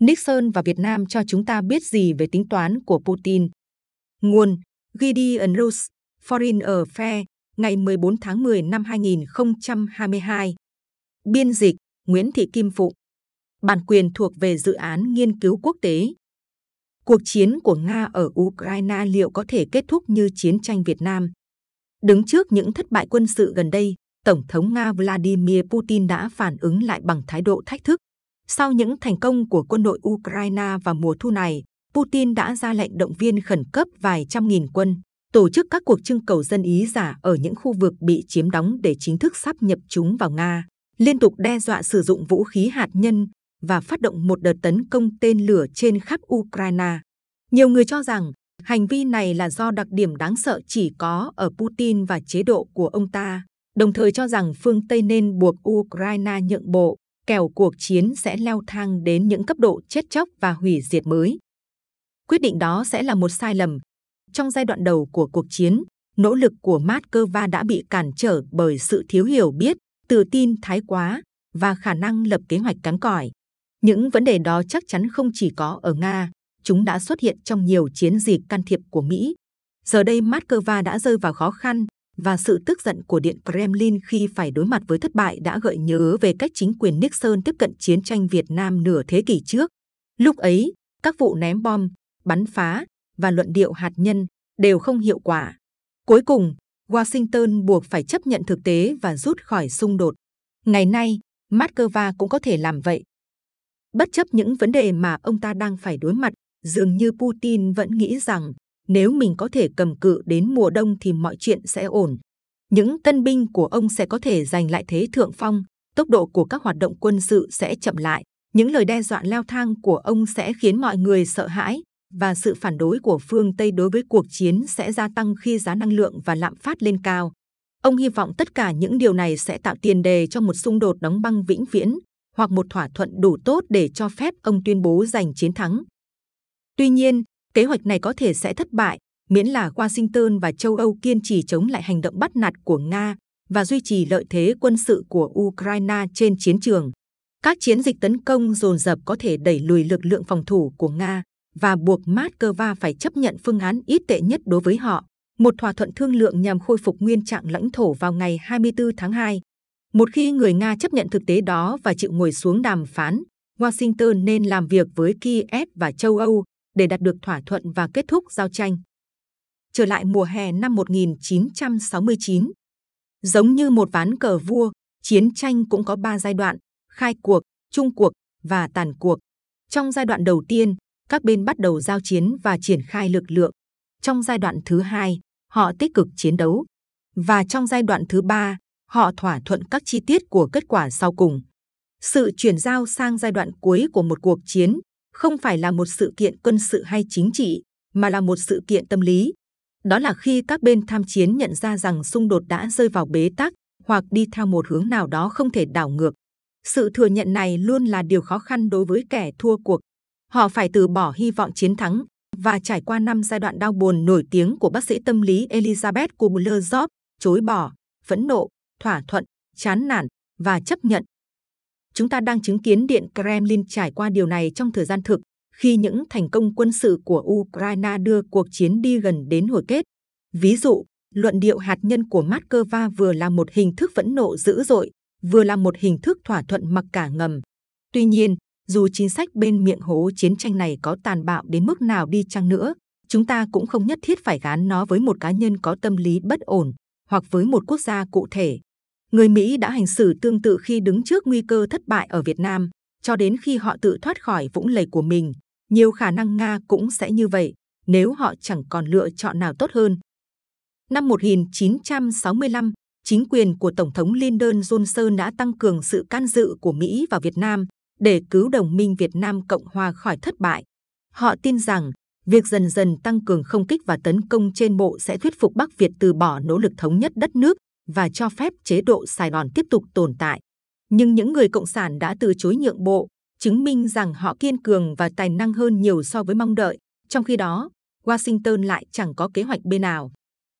Nixon và Việt Nam cho chúng ta biết gì về tính toán của Putin. Nguồn Gideon Rose, Foreign Affairs, ngày 14 tháng 10 năm 2022. Biên dịch Nguyễn Thị Kim Phụng. Bản quyền thuộc về dự án nghiên cứu quốc tế. Cuộc chiến của Nga ở Ukraine liệu có thể kết thúc như chiến tranh Việt Nam? Đứng trước những thất bại quân sự gần đây, Tổng thống Nga Vladimir Putin đã phản ứng lại bằng thái độ thách thức. Sau những thành công của quân đội Ukraine vào mùa thu này, Putin đã ra lệnh động viên khẩn cấp vài trăm nghìn quân, tổ chức các cuộc trưng cầu dân ý giả ở những khu vực bị chiếm đóng để chính thức sắp nhập chúng vào Nga, liên tục đe dọa sử dụng vũ khí hạt nhân và phát động một đợt tấn công tên lửa trên khắp Ukraine. Nhiều người cho rằng hành vi này là do đặc điểm đáng sợ chỉ có ở Putin và chế độ của ông ta, đồng thời cho rằng phương Tây nên buộc Ukraine nhượng bộ, kẻo cuộc chiến sẽ leo thang đến những cấp độ chết chóc và hủy diệt mới. Quyết định đó sẽ là một sai lầm. Trong giai đoạn đầu của cuộc chiến, nỗ lực của Moscow đã bị cản trở bởi sự thiếu hiểu biết, tự tin thái quá và khả năng lập kế hoạch cắn cỏi. Những vấn đề đó chắc chắn không chỉ có ở Nga, chúng đã xuất hiện trong nhiều chiến dịch can thiệp của Mỹ. Giờ đây Moscow đã rơi vào khó khăn và sự tức giận của Điện Kremlin khi phải đối mặt với thất bại đã gợi nhớ về cách chính quyền Nixon tiếp cận chiến tranh Việt Nam nửa thế kỷ trước. Lúc ấy, các vụ ném bom, bắn phá và luận điệu hạt nhân đều không hiệu quả. Cuối cùng, Washington buộc phải chấp nhận thực tế và rút khỏi xung đột. Ngày nay, Moscow cũng có thể làm vậy. Bất chấp những vấn đề mà ông ta đang phải đối mặt, dường như Putin vẫn nghĩ rằng nếu mình có thể cầm cự đến mùa đông thì mọi chuyện sẽ ổn. Những tân binh của ông sẽ có thể giành lại thế thượng phong, tốc độ của các hoạt động quân sự sẽ chậm lại. Những lời đe dọa leo thang của ông sẽ khiến mọi người sợ hãi và sự phản đối của phương Tây đối với cuộc chiến sẽ gia tăng khi giá năng lượng và lạm phát lên cao. Ông hy vọng tất cả những điều này sẽ tạo tiền đề cho một xung đột đóng băng vĩnh viễn hoặc một thỏa thuận đủ tốt để cho phép ông tuyên bố giành chiến thắng. Tuy nhiên, kế hoạch này có thể sẽ thất bại miễn là Washington và châu Âu kiên trì chống lại hành động bắt nạt của Nga và duy trì lợi thế quân sự của Ukraine trên chiến trường. Các chiến dịch tấn công dồn dập có thể đẩy lùi lực lượng phòng thủ của Nga và buộc Moscow phải chấp nhận phương án ít tệ nhất đối với họ, một thỏa thuận thương lượng nhằm khôi phục nguyên trạng lãnh thổ vào ngày 24 tháng 2. Một khi người Nga chấp nhận thực tế đó và chịu ngồi xuống đàm phán, Washington nên làm việc với Kiev và châu Âu để đạt được thỏa thuận và kết thúc giao tranh. Trở lại mùa hè năm 1969, giống như một ván cờ vua, chiến tranh cũng có ba giai đoạn: khai cuộc, trung cuộc và tàn cuộc. Trong giai đoạn đầu tiên, các bên bắt đầu giao chiến và triển khai lực lượng. Trong giai đoạn thứ hai, họ tích cực chiến đấu. Và trong giai đoạn thứ ba, họ thỏa thuận các chi tiết của kết quả sau cùng. Sự chuyển giao sang giai đoạn cuối của một cuộc chiến không phải là một sự kiện quân sự hay chính trị, mà là một sự kiện tâm lý. Đó là khi các bên tham chiến nhận ra rằng xung đột đã rơi vào bế tắc hoặc đi theo một hướng nào đó không thể đảo ngược. Sự thừa nhận này luôn là điều khó khăn đối với kẻ thua cuộc. Họ phải từ bỏ hy vọng chiến thắng và trải qua năm giai đoạn đau buồn nổi tiếng của bác sĩ tâm lý Elizabeth Kubler-Ross, chối bỏ, phẫn nộ, thỏa thuận, chán nản và chấp nhận Chúng ta đang chứng kiến Điện Kremlin trải qua điều này trong thời gian thực, khi những thành công quân sự của Ukraine đưa cuộc chiến đi gần đến hồi kết. Ví dụ, luận điệu hạt nhân của Moscow vừa là một hình thức phẫn nộ dữ dội, vừa là một hình thức thỏa thuận mặc cả ngầm. Tuy nhiên, dù chính sách bên miệng hố chiến tranh này có tàn bạo đến mức nào đi chăng nữa, chúng ta cũng không nhất thiết phải gán nó với một cá nhân có tâm lý bất ổn hoặc với một quốc gia cụ thể người Mỹ đã hành xử tương tự khi đứng trước nguy cơ thất bại ở Việt Nam, cho đến khi họ tự thoát khỏi vũng lầy của mình. Nhiều khả năng Nga cũng sẽ như vậy nếu họ chẳng còn lựa chọn nào tốt hơn. Năm 1965, chính quyền của Tổng thống Lyndon Johnson đã tăng cường sự can dự của Mỹ vào Việt Nam để cứu đồng minh Việt Nam Cộng Hòa khỏi thất bại. Họ tin rằng việc dần dần tăng cường không kích và tấn công trên bộ sẽ thuyết phục Bắc Việt từ bỏ nỗ lực thống nhất đất nước và cho phép chế độ Sài Gòn tiếp tục tồn tại. Nhưng những người cộng sản đã từ chối nhượng bộ, chứng minh rằng họ kiên cường và tài năng hơn nhiều so với mong đợi. Trong khi đó, Washington lại chẳng có kế hoạch bên nào.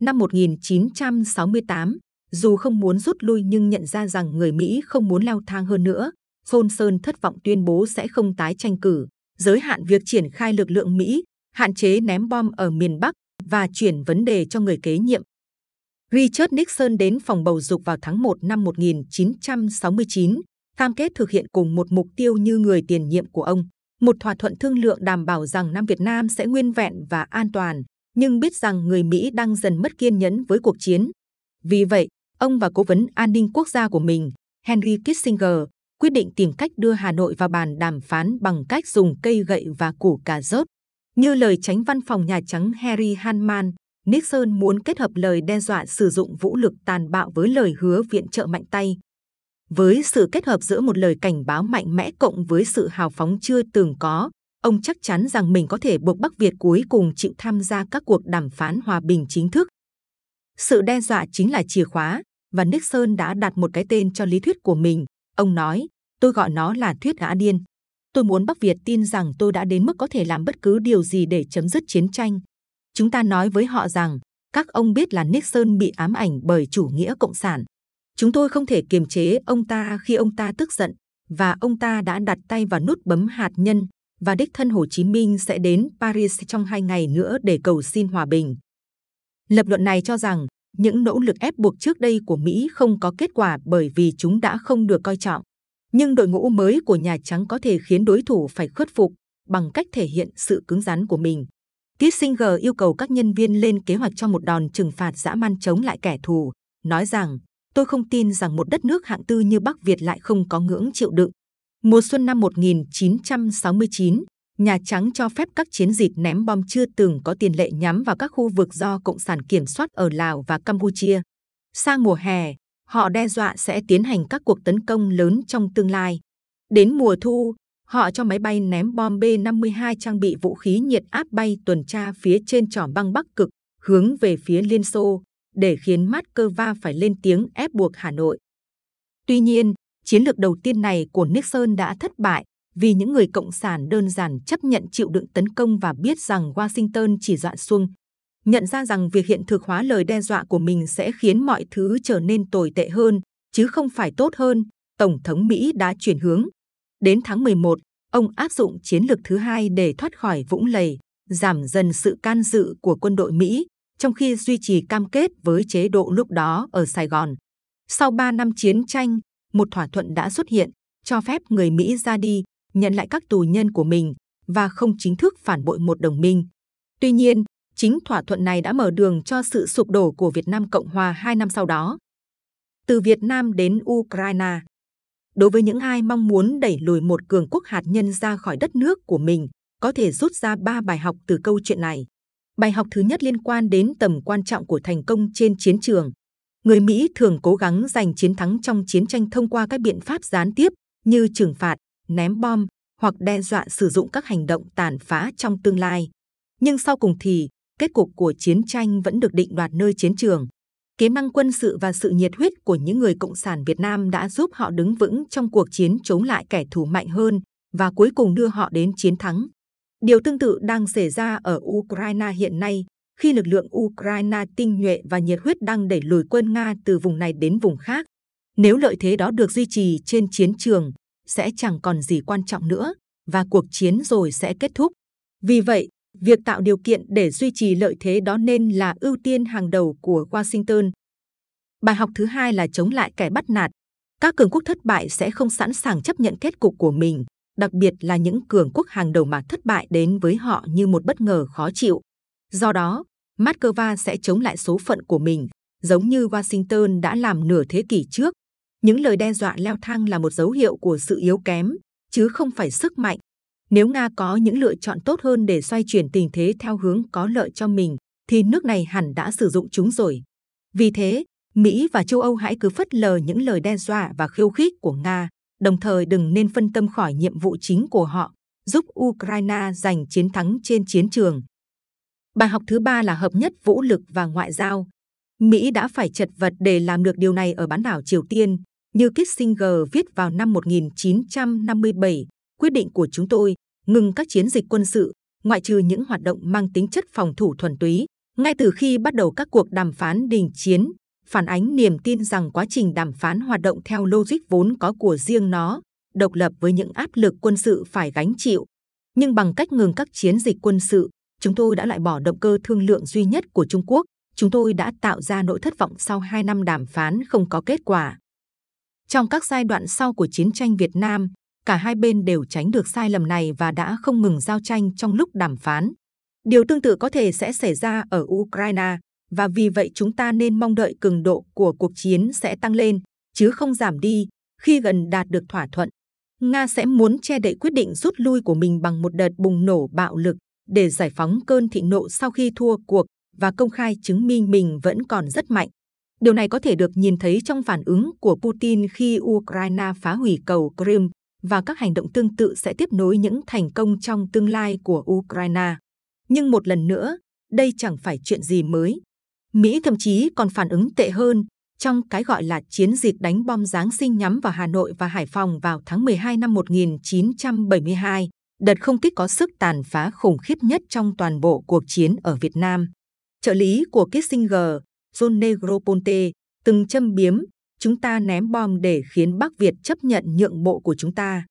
Năm 1968, dù không muốn rút lui nhưng nhận ra rằng người Mỹ không muốn leo thang hơn nữa, Johnson thất vọng tuyên bố sẽ không tái tranh cử. giới hạn việc triển khai lực lượng Mỹ, hạn chế ném bom ở miền Bắc và chuyển vấn đề cho người kế nhiệm. Richard Nixon đến phòng bầu dục vào tháng 1 năm 1969, cam kết thực hiện cùng một mục tiêu như người tiền nhiệm của ông, một thỏa thuận thương lượng đảm bảo rằng Nam Việt Nam sẽ nguyên vẹn và an toàn, nhưng biết rằng người Mỹ đang dần mất kiên nhẫn với cuộc chiến. Vì vậy, ông và cố vấn an ninh quốc gia của mình, Henry Kissinger, quyết định tìm cách đưa Hà Nội vào bàn đàm phán bằng cách dùng cây gậy và củ cà rốt. Như lời tránh văn phòng Nhà Trắng Harry Hanman, Nixon muốn kết hợp lời đe dọa sử dụng vũ lực tàn bạo với lời hứa viện trợ mạnh tay. Với sự kết hợp giữa một lời cảnh báo mạnh mẽ cộng với sự hào phóng chưa từng có, ông chắc chắn rằng mình có thể buộc Bắc Việt cuối cùng chịu tham gia các cuộc đàm phán hòa bình chính thức. Sự đe dọa chính là chìa khóa, và Nixon đã đặt một cái tên cho lý thuyết của mình. Ông nói, tôi gọi nó là thuyết gã điên. Tôi muốn Bắc Việt tin rằng tôi đã đến mức có thể làm bất cứ điều gì để chấm dứt chiến tranh. Chúng ta nói với họ rằng, các ông biết là Nixon bị ám ảnh bởi chủ nghĩa cộng sản. Chúng tôi không thể kiềm chế ông ta khi ông ta tức giận, và ông ta đã đặt tay vào nút bấm hạt nhân, và đích thân Hồ Chí Minh sẽ đến Paris trong hai ngày nữa để cầu xin hòa bình. Lập luận này cho rằng những nỗ lực ép buộc trước đây của Mỹ không có kết quả bởi vì chúng đã không được coi trọng. Nhưng đội ngũ mới của Nhà Trắng có thể khiến đối thủ phải khuất phục bằng cách thể hiện sự cứng rắn của mình. Kissinger yêu cầu các nhân viên lên kế hoạch cho một đòn trừng phạt dã man chống lại kẻ thù, nói rằng tôi không tin rằng một đất nước hạng tư như Bắc Việt lại không có ngưỡng chịu đựng. Mùa xuân năm 1969, Nhà Trắng cho phép các chiến dịch ném bom chưa từng có tiền lệ nhắm vào các khu vực do Cộng sản kiểm soát ở Lào và Campuchia. Sang mùa hè, họ đe dọa sẽ tiến hành các cuộc tấn công lớn trong tương lai. Đến mùa thu, họ cho máy bay ném bom B-52 trang bị vũ khí nhiệt áp bay tuần tra phía trên tròm băng Bắc Cực, hướng về phía Liên Xô, để khiến Moscow phải lên tiếng ép buộc Hà Nội. Tuy nhiên, chiến lược đầu tiên này của Nixon đã thất bại vì những người cộng sản đơn giản chấp nhận chịu đựng tấn công và biết rằng Washington chỉ dọa xuông. Nhận ra rằng việc hiện thực hóa lời đe dọa của mình sẽ khiến mọi thứ trở nên tồi tệ hơn, chứ không phải tốt hơn, Tổng thống Mỹ đã chuyển hướng. Đến tháng 11, ông áp dụng chiến lược thứ hai để thoát khỏi vũng lầy, giảm dần sự can dự của quân đội Mỹ, trong khi duy trì cam kết với chế độ lúc đó ở Sài Gòn. Sau 3 năm chiến tranh, một thỏa thuận đã xuất hiện, cho phép người Mỹ ra đi, nhận lại các tù nhân của mình và không chính thức phản bội một đồng minh. Tuy nhiên, chính thỏa thuận này đã mở đường cho sự sụp đổ của Việt Nam Cộng Hòa hai năm sau đó. Từ Việt Nam đến Ukraine Đối với những ai mong muốn đẩy lùi một cường quốc hạt nhân ra khỏi đất nước của mình, có thể rút ra ba bài học từ câu chuyện này. Bài học thứ nhất liên quan đến tầm quan trọng của thành công trên chiến trường. Người Mỹ thường cố gắng giành chiến thắng trong chiến tranh thông qua các biện pháp gián tiếp như trừng phạt, ném bom hoặc đe dọa sử dụng các hành động tàn phá trong tương lai. Nhưng sau cùng thì, kết cục của chiến tranh vẫn được định đoạt nơi chiến trường. Kế năng quân sự và sự nhiệt huyết của những người cộng sản Việt Nam đã giúp họ đứng vững trong cuộc chiến chống lại kẻ thù mạnh hơn và cuối cùng đưa họ đến chiến thắng. Điều tương tự đang xảy ra ở Ukraine hiện nay, khi lực lượng Ukraine tinh nhuệ và nhiệt huyết đang đẩy lùi quân Nga từ vùng này đến vùng khác. Nếu lợi thế đó được duy trì trên chiến trường, sẽ chẳng còn gì quan trọng nữa và cuộc chiến rồi sẽ kết thúc. Vì vậy, việc tạo điều kiện để duy trì lợi thế đó nên là ưu tiên hàng đầu của Washington. Bài học thứ hai là chống lại kẻ bắt nạt. Các cường quốc thất bại sẽ không sẵn sàng chấp nhận kết cục của mình, đặc biệt là những cường quốc hàng đầu mà thất bại đến với họ như một bất ngờ khó chịu. Do đó, Moscow sẽ chống lại số phận của mình, giống như Washington đã làm nửa thế kỷ trước. Những lời đe dọa leo thang là một dấu hiệu của sự yếu kém, chứ không phải sức mạnh. Nếu Nga có những lựa chọn tốt hơn để xoay chuyển tình thế theo hướng có lợi cho mình, thì nước này hẳn đã sử dụng chúng rồi. Vì thế, Mỹ và châu Âu hãy cứ phất lờ những lời đe dọa và khiêu khích của Nga, đồng thời đừng nên phân tâm khỏi nhiệm vụ chính của họ, giúp Ukraine giành chiến thắng trên chiến trường. Bài học thứ ba là hợp nhất vũ lực và ngoại giao. Mỹ đã phải chật vật để làm được điều này ở bán đảo Triều Tiên, như Kissinger viết vào năm 1957, quyết định của chúng tôi ngừng các chiến dịch quân sự, ngoại trừ những hoạt động mang tính chất phòng thủ thuần túy. Ngay từ khi bắt đầu các cuộc đàm phán đình chiến, phản ánh niềm tin rằng quá trình đàm phán hoạt động theo logic vốn có của riêng nó, độc lập với những áp lực quân sự phải gánh chịu. Nhưng bằng cách ngừng các chiến dịch quân sự, chúng tôi đã loại bỏ động cơ thương lượng duy nhất của Trung Quốc. Chúng tôi đã tạo ra nỗi thất vọng sau hai năm đàm phán không có kết quả. Trong các giai đoạn sau của chiến tranh Việt Nam, cả hai bên đều tránh được sai lầm này và đã không ngừng giao tranh trong lúc đàm phán. Điều tương tự có thể sẽ xảy ra ở Ukraine, và vì vậy chúng ta nên mong đợi cường độ của cuộc chiến sẽ tăng lên, chứ không giảm đi khi gần đạt được thỏa thuận. Nga sẽ muốn che đậy quyết định rút lui của mình bằng một đợt bùng nổ bạo lực để giải phóng cơn thịnh nộ sau khi thua cuộc và công khai chứng minh mình vẫn còn rất mạnh. Điều này có thể được nhìn thấy trong phản ứng của Putin khi Ukraine phá hủy cầu Crimea và các hành động tương tự sẽ tiếp nối những thành công trong tương lai của Ukraine. Nhưng một lần nữa, đây chẳng phải chuyện gì mới. Mỹ thậm chí còn phản ứng tệ hơn trong cái gọi là chiến dịch đánh bom Giáng sinh nhắm vào Hà Nội và Hải Phòng vào tháng 12 năm 1972, đợt không kích có sức tàn phá khủng khiếp nhất trong toàn bộ cuộc chiến ở Việt Nam. Trợ lý của Kissinger, John Negroponte, từng châm biếm chúng ta ném bom để khiến Bắc Việt chấp nhận nhượng bộ của chúng ta.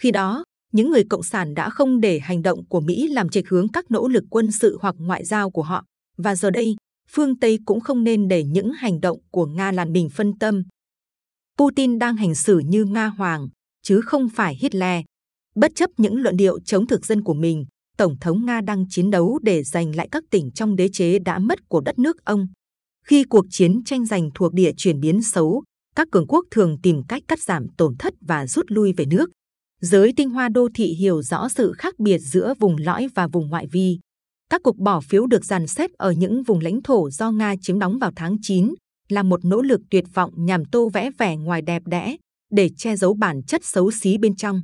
Khi đó, những người cộng sản đã không để hành động của Mỹ làm chệch hướng các nỗ lực quân sự hoặc ngoại giao của họ, và giờ đây, phương Tây cũng không nên để những hành động của Nga làm mình phân tâm. Putin đang hành xử như Nga Hoàng, chứ không phải Hitler. Bất chấp những luận điệu chống thực dân của mình, Tổng thống Nga đang chiến đấu để giành lại các tỉnh trong đế chế đã mất của đất nước ông. Khi cuộc chiến tranh giành thuộc địa chuyển biến xấu, các cường quốc thường tìm cách cắt giảm tổn thất và rút lui về nước. Giới tinh hoa đô thị hiểu rõ sự khác biệt giữa vùng lõi và vùng ngoại vi. Các cuộc bỏ phiếu được dàn xếp ở những vùng lãnh thổ do Nga chiếm đóng vào tháng 9 là một nỗ lực tuyệt vọng nhằm tô vẽ vẻ ngoài đẹp đẽ để che giấu bản chất xấu xí bên trong.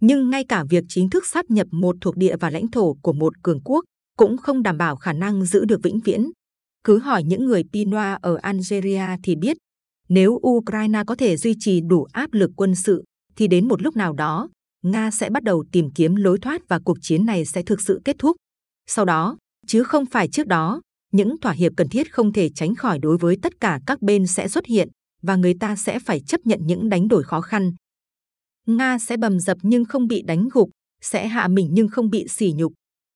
Nhưng ngay cả việc chính thức sáp nhập một thuộc địa và lãnh thổ của một cường quốc cũng không đảm bảo khả năng giữ được vĩnh viễn. Cứ hỏi những người Pinoa ở Algeria thì biết, nếu Ukraine có thể duy trì đủ áp lực quân sự, thì đến một lúc nào đó, Nga sẽ bắt đầu tìm kiếm lối thoát và cuộc chiến này sẽ thực sự kết thúc. Sau đó, chứ không phải trước đó, những thỏa hiệp cần thiết không thể tránh khỏi đối với tất cả các bên sẽ xuất hiện và người ta sẽ phải chấp nhận những đánh đổi khó khăn. Nga sẽ bầm dập nhưng không bị đánh gục, sẽ hạ mình nhưng không bị sỉ nhục.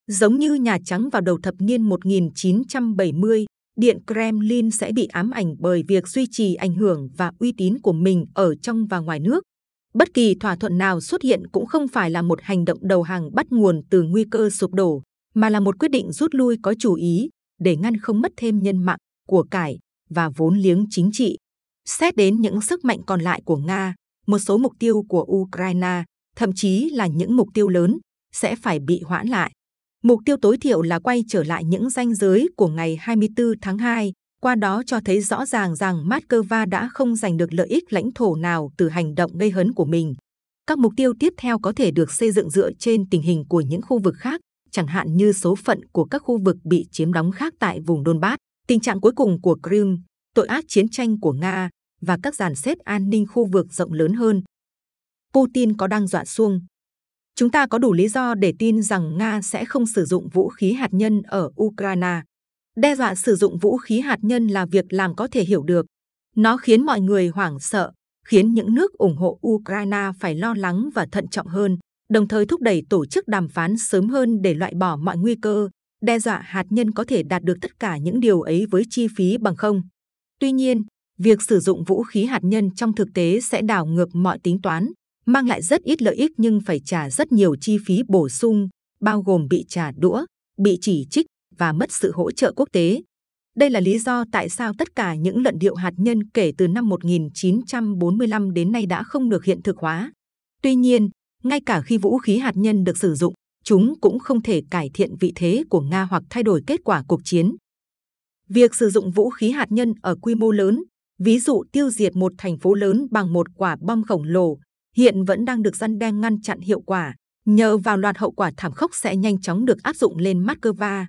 Giống như Nhà Trắng vào đầu thập niên 1970, Điện Kremlin sẽ bị ám ảnh bởi việc duy trì ảnh hưởng và uy tín của mình ở trong và ngoài nước. Bất kỳ thỏa thuận nào xuất hiện cũng không phải là một hành động đầu hàng bắt nguồn từ nguy cơ sụp đổ, mà là một quyết định rút lui có chủ ý để ngăn không mất thêm nhân mạng, của cải và vốn liếng chính trị. Xét đến những sức mạnh còn lại của Nga, một số mục tiêu của Ukraine, thậm chí là những mục tiêu lớn, sẽ phải bị hoãn lại. Mục tiêu tối thiểu là quay trở lại những ranh giới của ngày 24 tháng 2, qua đó cho thấy rõ ràng rằng Moscow đã không giành được lợi ích lãnh thổ nào từ hành động gây hấn của mình. Các mục tiêu tiếp theo có thể được xây dựng dựa trên tình hình của những khu vực khác, chẳng hạn như số phận của các khu vực bị chiếm đóng khác tại vùng Donbass, tình trạng cuối cùng của Crimea, tội ác chiến tranh của Nga và các dàn xếp an ninh khu vực rộng lớn hơn. Putin có đang dọa xuông. Chúng ta có đủ lý do để tin rằng Nga sẽ không sử dụng vũ khí hạt nhân ở Ukraine. Đe dọa sử dụng vũ khí hạt nhân là việc làm có thể hiểu được. Nó khiến mọi người hoảng sợ, khiến những nước ủng hộ Ukraine phải lo lắng và thận trọng hơn, đồng thời thúc đẩy tổ chức đàm phán sớm hơn để loại bỏ mọi nguy cơ. Đe dọa hạt nhân có thể đạt được tất cả những điều ấy với chi phí bằng không. Tuy nhiên, việc sử dụng vũ khí hạt nhân trong thực tế sẽ đảo ngược mọi tính toán, mang lại rất ít lợi ích nhưng phải trả rất nhiều chi phí bổ sung, bao gồm bị trả đũa, bị chỉ trích và mất sự hỗ trợ quốc tế. Đây là lý do tại sao tất cả những luận điệu hạt nhân kể từ năm 1945 đến nay đã không được hiện thực hóa. Tuy nhiên, ngay cả khi vũ khí hạt nhân được sử dụng, chúng cũng không thể cải thiện vị thế của Nga hoặc thay đổi kết quả cuộc chiến. Việc sử dụng vũ khí hạt nhân ở quy mô lớn, ví dụ tiêu diệt một thành phố lớn bằng một quả bom khổng lồ, hiện vẫn đang được răn đe ngăn chặn hiệu quả, nhờ vào loạt hậu quả thảm khốc sẽ nhanh chóng được áp dụng lên Moscow.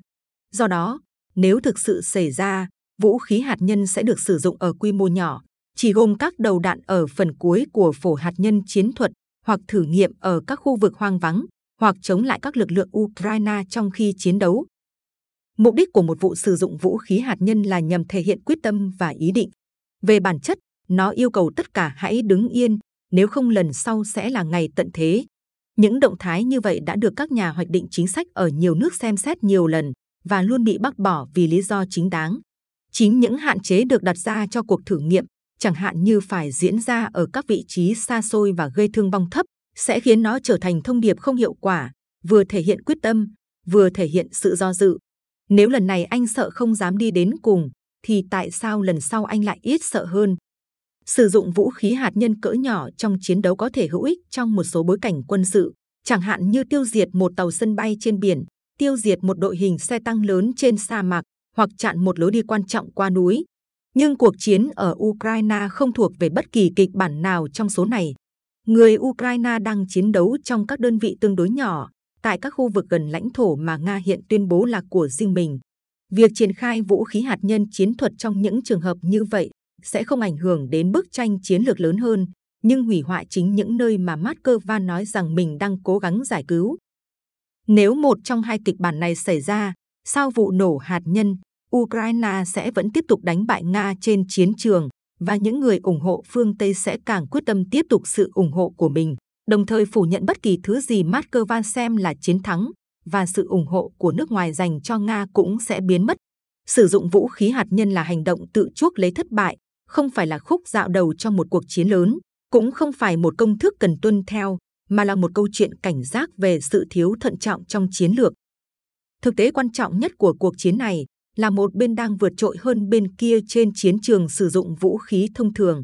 Do đó, nếu thực sự xảy ra, vũ khí hạt nhân sẽ được sử dụng ở quy mô nhỏ, chỉ gồm các đầu đạn ở phần cuối của phổ hạt nhân chiến thuật hoặc thử nghiệm ở các khu vực hoang vắng, hoặc chống lại các lực lượng Ukraine trong khi chiến đấu. Mục đích của một vụ sử dụng vũ khí hạt nhân là nhằm thể hiện quyết tâm và ý định. Về bản chất, nó yêu cầu tất cả hãy đứng yên, nếu không lần sau sẽ là ngày tận thế. Những động thái như vậy đã được các nhà hoạch định chính sách ở nhiều nước xem xét nhiều lần và luôn bị bác bỏ vì lý do chính đáng. Chính những hạn chế được đặt ra cho cuộc thử nghiệm, chẳng hạn như phải diễn ra ở các vị trí xa xôi và gây thương vong thấp, sẽ khiến nó trở thành thông điệp không hiệu quả, vừa thể hiện quyết tâm, vừa thể hiện sự do dự. Nếu lần này anh sợ không dám đi đến cùng, thì tại sao lần sau anh lại ít sợ hơn? Sử dụng vũ khí hạt nhân cỡ nhỏ trong chiến đấu có thể hữu ích trong một số bối cảnh quân sự, chẳng hạn như tiêu diệt một tàu sân bay trên biển, tiêu diệt một đội hình xe tăng lớn trên sa mạc hoặc chặn một lối đi quan trọng qua núi. Nhưng cuộc chiến ở Ukraine không thuộc về bất kỳ kịch bản nào trong số này. Người Ukraine đang chiến đấu trong các đơn vị tương đối nhỏ, tại các khu vực gần lãnh thổ mà Nga hiện tuyên bố là của riêng mình. Việc triển khai vũ khí hạt nhân chiến thuật trong những trường hợp như vậy sẽ không ảnh hưởng đến bức tranh chiến lược lớn hơn, nhưng hủy hoại chính những nơi mà Moscow nói rằng mình đang cố gắng giải cứu. Nếu một trong hai kịch bản này xảy ra, sau vụ nổ hạt nhân, Ukraine sẽ vẫn tiếp tục đánh bại Nga trên chiến trường và những người ủng hộ phương Tây sẽ càng quyết tâm tiếp tục sự ủng hộ của mình, đồng thời phủ nhận bất kỳ thứ gì Moscow xem là chiến thắng và sự ủng hộ của nước ngoài dành cho Nga cũng sẽ biến mất. Sử dụng vũ khí hạt nhân là hành động tự chuốc lấy thất bại, không phải là khúc dạo đầu trong một cuộc chiến lớn, cũng không phải một công thức cần tuân theo, mà là một câu chuyện cảnh giác về sự thiếu thận trọng trong chiến lược. Thực tế quan trọng nhất của cuộc chiến này là một bên đang vượt trội hơn bên kia trên chiến trường sử dụng vũ khí thông thường.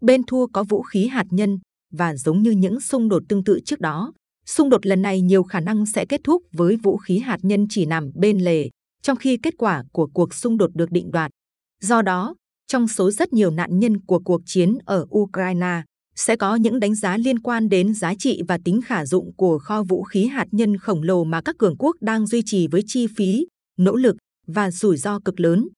Bên thua có vũ khí hạt nhân và giống như những xung đột tương tự trước đó, xung đột lần này nhiều khả năng sẽ kết thúc với vũ khí hạt nhân chỉ nằm bên lề, trong khi kết quả của cuộc xung đột được định đoạt. Do đó, trong số rất nhiều nạn nhân của cuộc chiến ở Ukraine, sẽ có những đánh giá liên quan đến giá trị và tính khả dụng của kho vũ khí hạt nhân khổng lồ mà các cường quốc đang duy trì với chi phí, nỗ lực và rủi ro cực lớn.